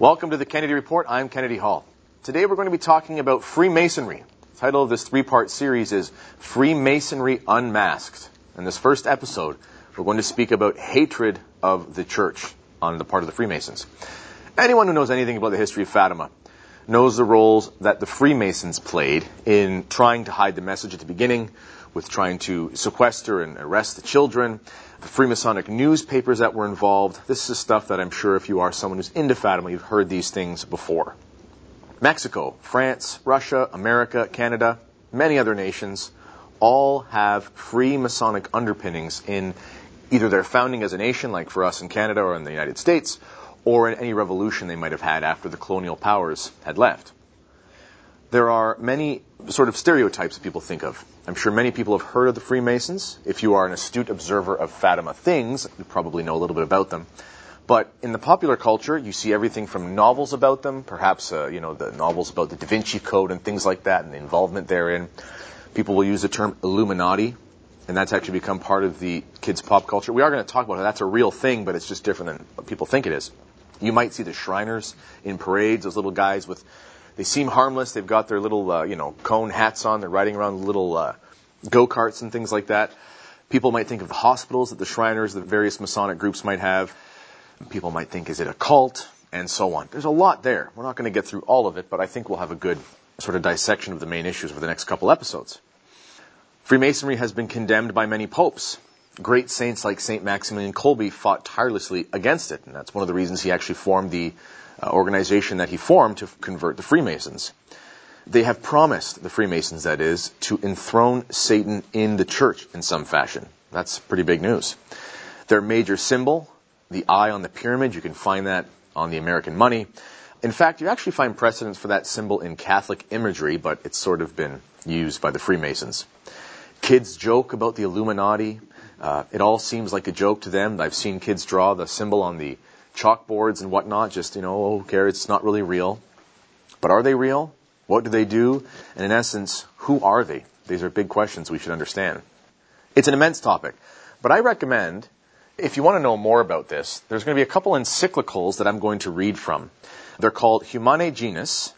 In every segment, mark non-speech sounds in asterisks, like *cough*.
Welcome to the Kennedy Report. I'm Kennedy Hall. Today we're going to be talking about Freemasonry. The title of this three-part series is Freemasonry Unmasked. In this first episode, we're going to speak about hatred of the church on the part of the Freemasons. Anyone who knows anything about the history of Fatima knows the roles that the Freemasons played in trying to hide the message at the beginning, with trying to sequester and arrest the children, the Freemasonic newspapers that were involved. This is stuff that I'm sure if you are someone who's into Fatima, you've heard these things before. Mexico, France, Russia, America, Canada, many other nations all have Freemasonic underpinnings in either their founding as a nation, like for us in Canada or in the United States, or in any revolution they might have had after the colonial powers had left. There are many sort of stereotypes that people think of. I'm sure many people have heard of the Freemasons. If you are an astute observer of Fatima things, you probably know a little bit about them. But in the popular culture, you see everything from novels about them, perhaps uh, you know the novels about the Da Vinci Code and things like that, and the involvement therein. People will use the term Illuminati, and that's actually become part of the kids' pop culture. We are going to talk about it. That's a real thing, but it's just different than what people think it is. You might see the Shriners in parades, those little guys with they seem harmless. They've got their little, uh, you know, cone hats on. They're riding around little uh, go-karts and things like that. People might think of the hospitals that the Shriners, the various Masonic groups might have. People might think, is it a cult? And so on. There's a lot there. We're not going to get through all of it, but I think we'll have a good sort of dissection of the main issues for the next couple episodes. Freemasonry has been condemned by many popes. Great saints like St. Maximilian Kolbe fought tirelessly against it, and that's one of the reasons he actually formed the uh, organization that he formed to convert the Freemasons. They have promised, the Freemasons that is, to enthrone Satan in the church in some fashion. That's pretty big news. Their major symbol, the eye on the pyramid, you can find that on the American money. In fact, you actually find precedents for that symbol in Catholic imagery, but it's sort of been used by the Freemasons. Kids joke about the Illuminati. Uh, it all seems like a joke to them. I've seen kids draw the symbol on the chalkboards and whatnot, just, you know, oh, care, it's not really real. But are they real? What do they do? And in essence, who are they? These are big questions we should understand. It's an immense topic, but I recommend, if you want to know more about this, there's going to be a couple encyclicals that I'm going to read from. They're called Humanum Genus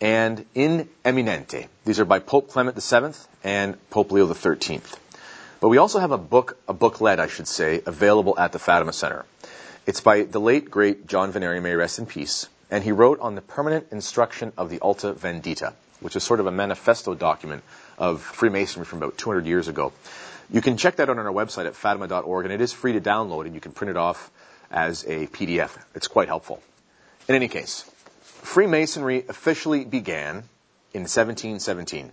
and In Eminenti. These are by Pope Clement VII and Pope Leo XIII. But we also have a book, a booklet, I should say, available at the Fatima Center. It's by the late, great John Vennari, may rest in peace, and he wrote on the permanent instruction of the Alta Vendita, which is sort of a manifesto document of Freemasonry from about 200 years ago. You can check that out on our website at fatima.org, and it is free to download, and you can print it off as a PDF. It's quite helpful. In any case, Freemasonry officially began in 1717.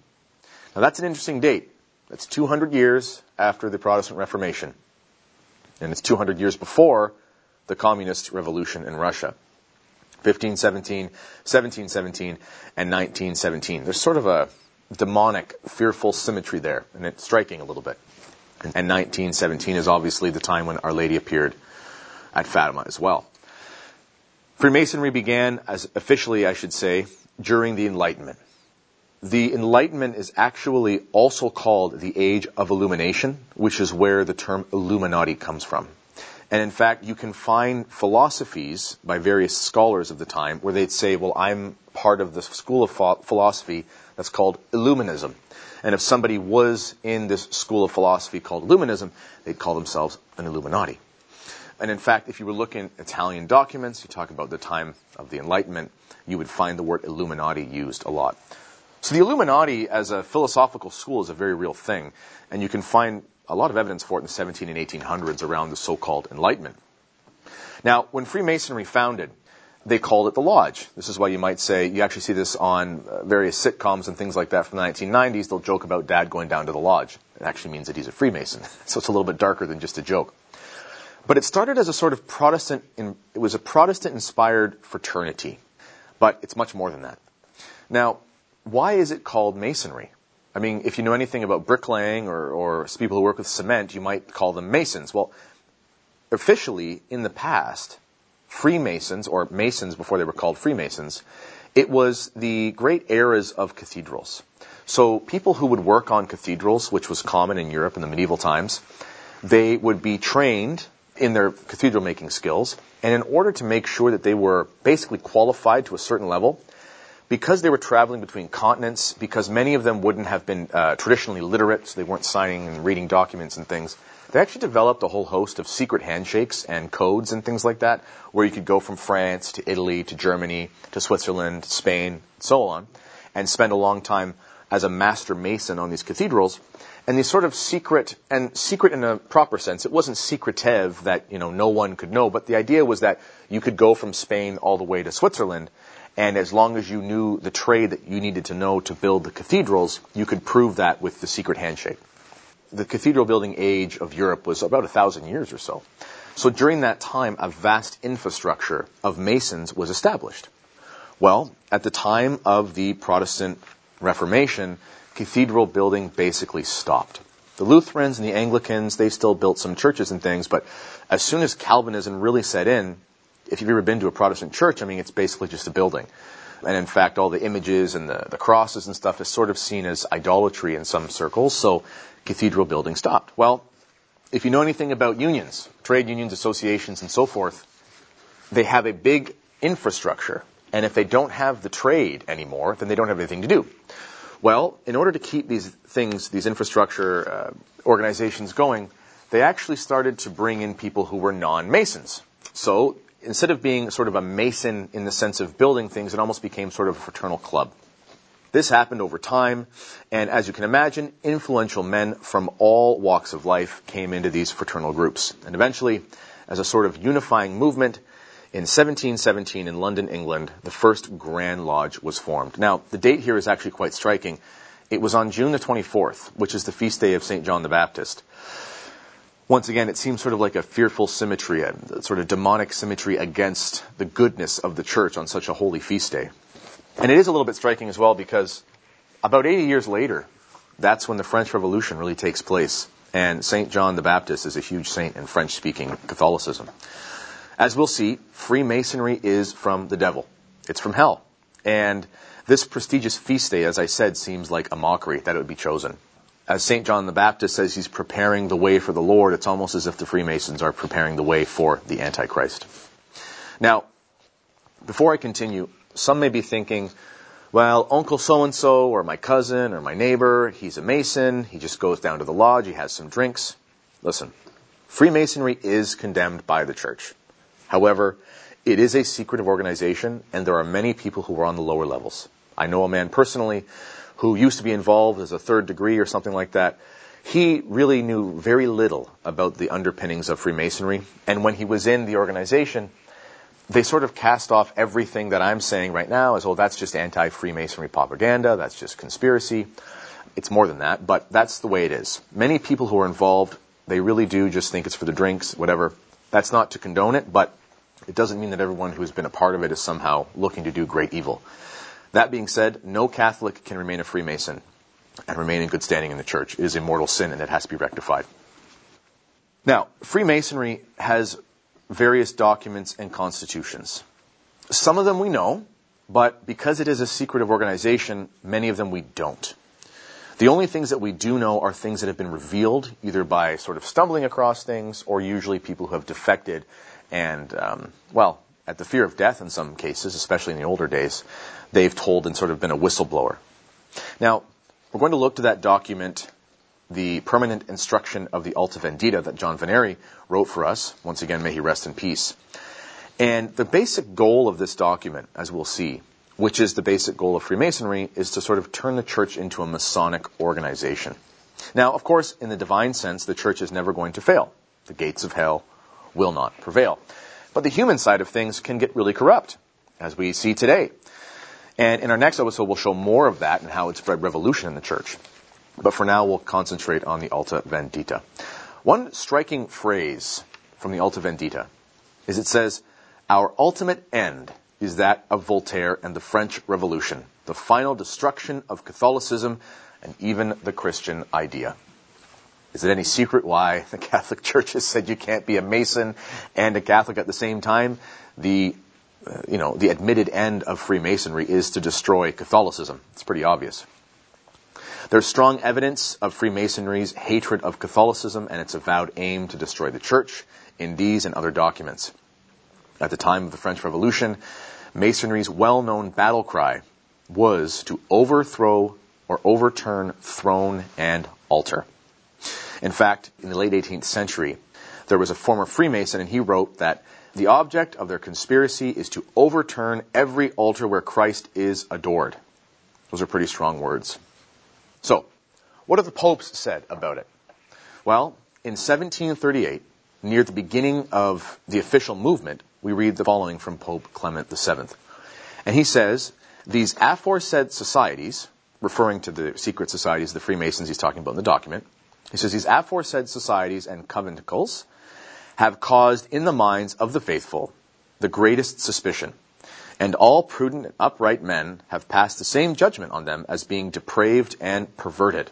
Now that's an interesting date. That's 200 years after the Protestant Reformation. And it's 200 years before the communist revolution in Russia. 1517, 1717, and 1917. There's sort of a demonic, fearful symmetry there, and it's striking a little bit. And 1917 is obviously the time when Our Lady appeared at Fatima as well. Freemasonry began as officially, I should say, during the Enlightenment. The Enlightenment is actually also called the Age of Illumination, which is where the term Illuminati comes from. And in fact, you can find philosophies by various scholars of the time where they'd say, well, I'm part of the school of philosophy that's called Illuminism. And if somebody was in this school of philosophy called Illuminism, they'd call themselves an Illuminati. And in fact, if you were looking at Italian documents, you talk about the time of the Enlightenment, you would find the word Illuminati used a lot. So the Illuminati as a philosophical school is a very real thing. And you can find a lot of evidence for it in the 17 and 1800s around the so-called Enlightenment. Now, when Freemasonry founded, they called it the Lodge. This is why you might say, you actually see this on uh, various sitcoms and things like that from the 1990s. They'll joke about dad going down to the Lodge. It actually means that he's a Freemason. *laughs* So it's a little bit darker than just a joke. But it started as a sort of Protestant, it was a Protestant inspired fraternity. But it's much more than that. Now, why is it called Masonry? I mean, if you know anything about bricklaying or, or people who work with cement, you might call them masons. Well, officially, in the past, Freemasons, or Masons before they were called Freemasons, it was the great eras of cathedrals. So people who would work on cathedrals, which was common in Europe in the medieval times, they would be trained in their cathedral making skills. And in order to make sure that they were basically qualified to a certain level, because they were traveling between continents, because many of them wouldn't have been uh, traditionally literate, so they weren't signing and reading documents and things, they actually developed a whole host of secret handshakes and codes and things like that, where you could go from France to Italy to Germany to Switzerland, Spain, so on, and spend a long time as a master mason on these cathedrals. And these sort of secret, and secret in a proper sense, it wasn't secretive that, you know, no one could know, but the idea was that you could go from Spain all the way to Switzerland and as long as you knew the trade that you needed to know to build the cathedrals, you could prove that with the secret handshake. The cathedral building age of Europe was about a thousand years or so. So during that time, a vast infrastructure of masons was established. Well, at the time of the Protestant Reformation, cathedral building basically stopped. The Lutherans and the Anglicans, they still built some churches and things, but as soon as Calvinism really set in, if you've ever been to a Protestant church, I mean, it's basically just a building. And in fact, all the images and the, the crosses and stuff is sort of seen as idolatry in some circles, so cathedral building stopped. Well, if you know anything about unions, trade unions, associations, and so forth, they have a big infrastructure. And if they don't have the trade anymore, then they don't have anything to do. Well, in order to keep these things, these infrastructure uh, organizations going, they actually started to bring in people who were non-Masons. So instead of being sort of a mason in the sense of building things, it almost became sort of a fraternal club. This happened over time, and as you can imagine, influential men from all walks of life came into these fraternal groups. And eventually, as a sort of unifying movement, in 1717 in London, England, the first Grand Lodge was formed. Now, the date here is actually quite striking. It was on June the 24th, which is the feast day of St. John the Baptist once again, it seems sort of like a fearful symmetry, a sort of demonic symmetry against the goodness of the church on such a holy feast day. And it is a little bit striking as well because about 80 years later, that's when the French Revolution really takes place. And St. John the Baptist is a huge saint in French speaking Catholicism. As we'll see, Freemasonry is from the devil. It's from hell. And this prestigious feast day, as I said, seems like a mockery that it would be chosen as St. John the Baptist says he's preparing the way for the Lord, it's almost as if the Freemasons are preparing the way for the Antichrist. Now, before I continue, some may be thinking, well, Uncle so and so, or my cousin, or my neighbor, he's a Mason, he just goes down to the lodge, he has some drinks. Listen, Freemasonry is condemned by the church. However, it is a secretive organization, and there are many people who are on the lower levels. I know a man personally who used to be involved as a third degree or something like that, he really knew very little about the underpinnings of Freemasonry. And when he was in the organization, they sort of cast off everything that I'm saying right now as, oh, that's just anti-Freemasonry propaganda, that's just conspiracy. It's more than that, but that's the way it is. Many people who are involved, they really do just think it's for the drinks, whatever. That's not to condone it, but it doesn't mean that everyone who's been a part of it is somehow looking to do great evil. That being said, no Catholic can remain a Freemason and remain in good standing in the church. It is a mortal sin and it has to be rectified. Now, Freemasonry has various documents and constitutions. Some of them we know, but because it is a secretive organization, many of them we don't. The only things that we do know are things that have been revealed either by sort of stumbling across things or usually people who have defected and, um, well, at the fear of death in some cases, especially in the older days, they've told and sort of been a whistleblower. Now, we're going to look to that document, the permanent instruction of the Alta Vendita that John Vennari wrote for us. Once again, may he rest in peace. And the basic goal of this document, as we'll see, which is the basic goal of Freemasonry, is to sort of turn the church into a Masonic organization. Now, of course, in the divine sense, the church is never going to fail. The gates of hell will not prevail. But the human side of things can get really corrupt, as we see today. And in our next episode, we'll show more of that and how it spread revolution in the church. But for now, we'll concentrate on the Alta Vendita. One striking phrase from the Alta Vendita is it says, Our ultimate end is that of Voltaire and the French Revolution, the final destruction of Catholicism and even the Christian idea. Is it any secret why the *laughs* Catholic Church has said you can't be a Mason and a Catholic at the same time? The uh, you know, the admitted end of Freemasonry is to destroy Catholicism. It's pretty obvious. There's strong evidence of Freemasonry's hatred of Catholicism and its avowed aim to destroy the church in these and other documents. At the time of the French Revolution, Masonry's well-known battle cry was to overthrow or overturn throne and altar. In fact, in the late 18th century, there was a former Freemason and he wrote that the object of their conspiracy is to overturn every altar where Christ is adored. Those are pretty strong words. So, what have the popes said about it? Well, in 1738, near the beginning of the official movement, we read the following from Pope Clement VII. And he says, these aforesaid societies, referring to the secret societies, the Freemasons he's talking about in the document, he says, these aforesaid societies and conventicles have caused in the minds of the faithful the greatest suspicion, and all prudent and upright men have passed the same judgment on them as being depraved and perverted.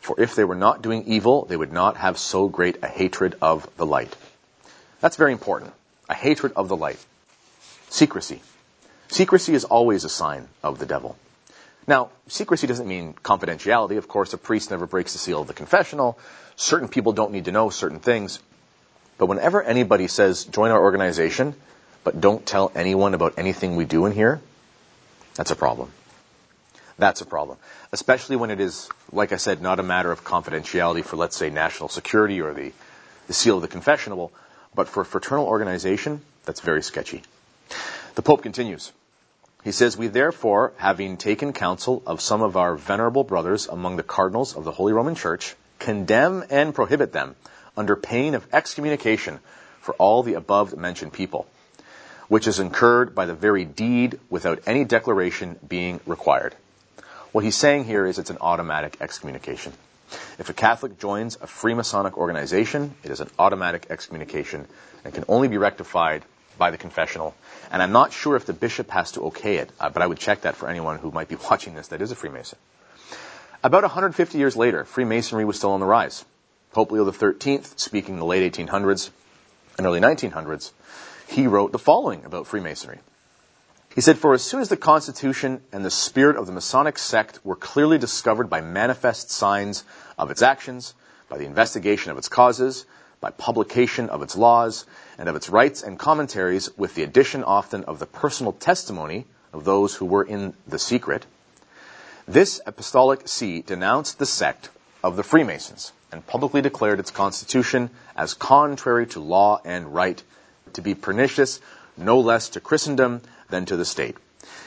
For if they were not doing evil, they would not have so great a hatred of the light. That's very important. A hatred of the light. Secrecy. Secrecy is always a sign of the devil. Now, secrecy doesn't mean confidentiality. Of course, a priest never breaks the seal of the confessional. Certain people don't need to know certain things. But whenever anybody says, join our organization, but don't tell anyone about anything we do in here, that's a problem. That's a problem. Especially when it is, like I said, not a matter of confidentiality for, let's say, national security or the, the seal of the confessional, but for a fraternal organization, that's very sketchy. The Pope continues. He says, We therefore, having taken counsel of some of our venerable brothers among the cardinals of the Holy Roman Church, condemn and prohibit them under pain of excommunication for all the above mentioned people, which is incurred by the very deed without any declaration being required. What he's saying here is it's an automatic excommunication. If a Catholic joins a Freemasonic organization, it is an automatic excommunication and can only be rectified by the confessional. And I'm not sure if the bishop has to okay it, uh, but I would check that for anyone who might be *laughs* watching this that is a Freemason. About 150 years later, Freemasonry was still on the rise. Pope Leo XIII, speaking in the late 1800s and early 1900s, he wrote the following about Freemasonry. He said, For as soon as the constitution and the spirit of the Masonic sect were clearly discovered by manifest signs of its actions, by the investigation of its causes, by publication of its laws, and of its rites and commentaries, with the addition often of the personal testimony of those who were in the secret, this apostolic see denounced the sect of the Freemasons and publicly declared its constitution as contrary to law and right, to be pernicious no less to Christendom than to the state,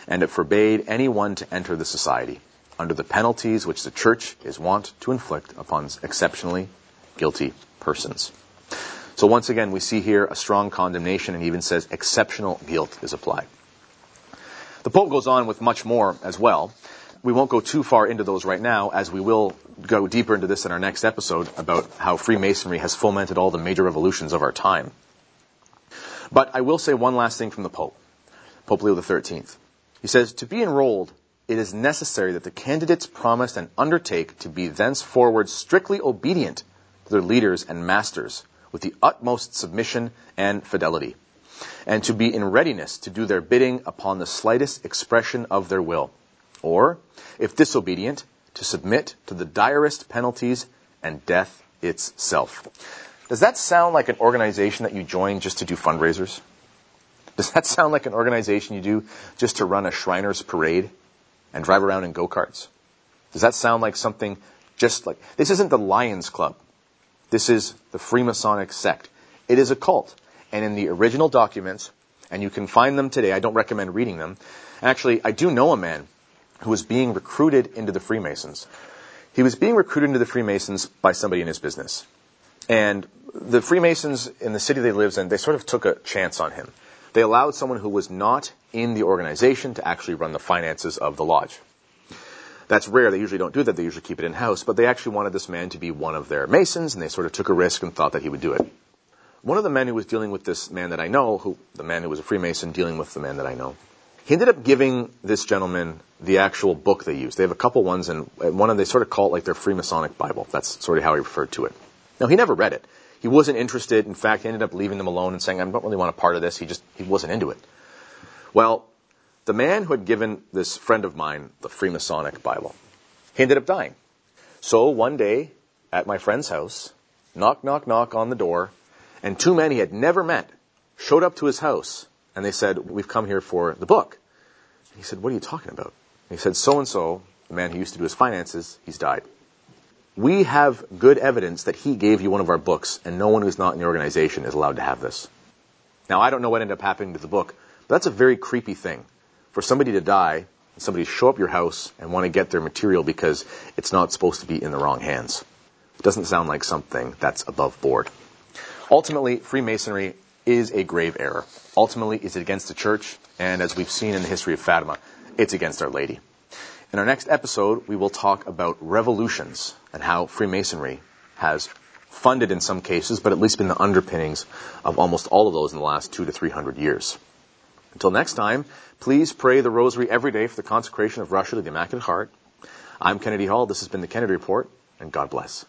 and it forbade anyone to enter the society under the penalties which the church is wont to inflict upon exceptionally guilty persons. So once again, we see here a strong condemnation and even says exceptional guilt is applied. The Pope goes on with much more as well. We won't go too far into those right now, as we will go deeper into this in our next episode about how Freemasonry has fomented all the major revolutions of our time. But I will say one last thing from the Pope. Pope Leo XIII. He says, To be enrolled, it is necessary that the candidates promise and undertake to be thenceforward strictly obedient to their leaders and masters with the utmost submission and fidelity, and to be in readiness to do their bidding upon the slightest expression of their will, or, if disobedient, to submit to the direst penalties and death itself. Does that sound like an organization that you join just to do fundraisers? Does that sound like an organization you do just to run a Shriners parade and drive around in go-karts? Does that sound like something just like, this isn't the Lions Club. This is the Freemasonic sect. It is a cult. And in the original documents, and you can find them today, I don't recommend reading them. Actually, I do know a man who was being recruited into the Freemasons. He was being recruited into the Freemasons by somebody in his business. And the Freemasons in the city they lives in, they sort of took a chance on him. They allowed someone who was not in the organization to actually run the finances of the lodge. That's rare. They usually don't do that. They usually keep it in house. But they actually wanted this man to be one of their masons, and they sort of took a risk and thought that he would do it. One of the men who was dealing with this man that I know, who the man who was a Freemason dealing with the man that I know, he ended up giving this gentleman the actual book they use. They have a couple ones, and one of them they sort of call it like their Freemasonic Bible. That's sort of how he referred to it. Now he never read it. He wasn't interested. In fact, he ended up leaving them alone and saying, I don't really want a part of this. He just, he wasn't into it. Well, the man who had given this friend of mine the Freemasonic Bible, he ended up dying. So one day at my friend's house, knock, knock, knock on the door, And two men he had never met showed up to his house and they said, We've come here for the book. He said, What are you talking about? He said, So and so, the man who used to do his finances, he's died. We have good evidence that he gave you one of our books, and no one who's not in the organization is allowed to have this. Now, I don't know what ended up happening to the book, but that's a very creepy thing. For somebody to die, somebody to show up your house and want to get their material because it's not supposed to be in the wrong hands. It doesn't sound like something that's above board. Ultimately, Freemasonry is a grave error. Ultimately, it's against the church, and as we've seen in the history of Fatima, it's against Our Lady. In our next episode, we will talk about revolutions and how Freemasonry has funded in some cases, but at least been the underpinnings of almost all of those in the last two to three hundred years. Until next time, please pray the rosary every day for the consecration of Russia to the Immaculate Heart. I'm Kennedy Hall. This has been the Kennedy Report, and God bless.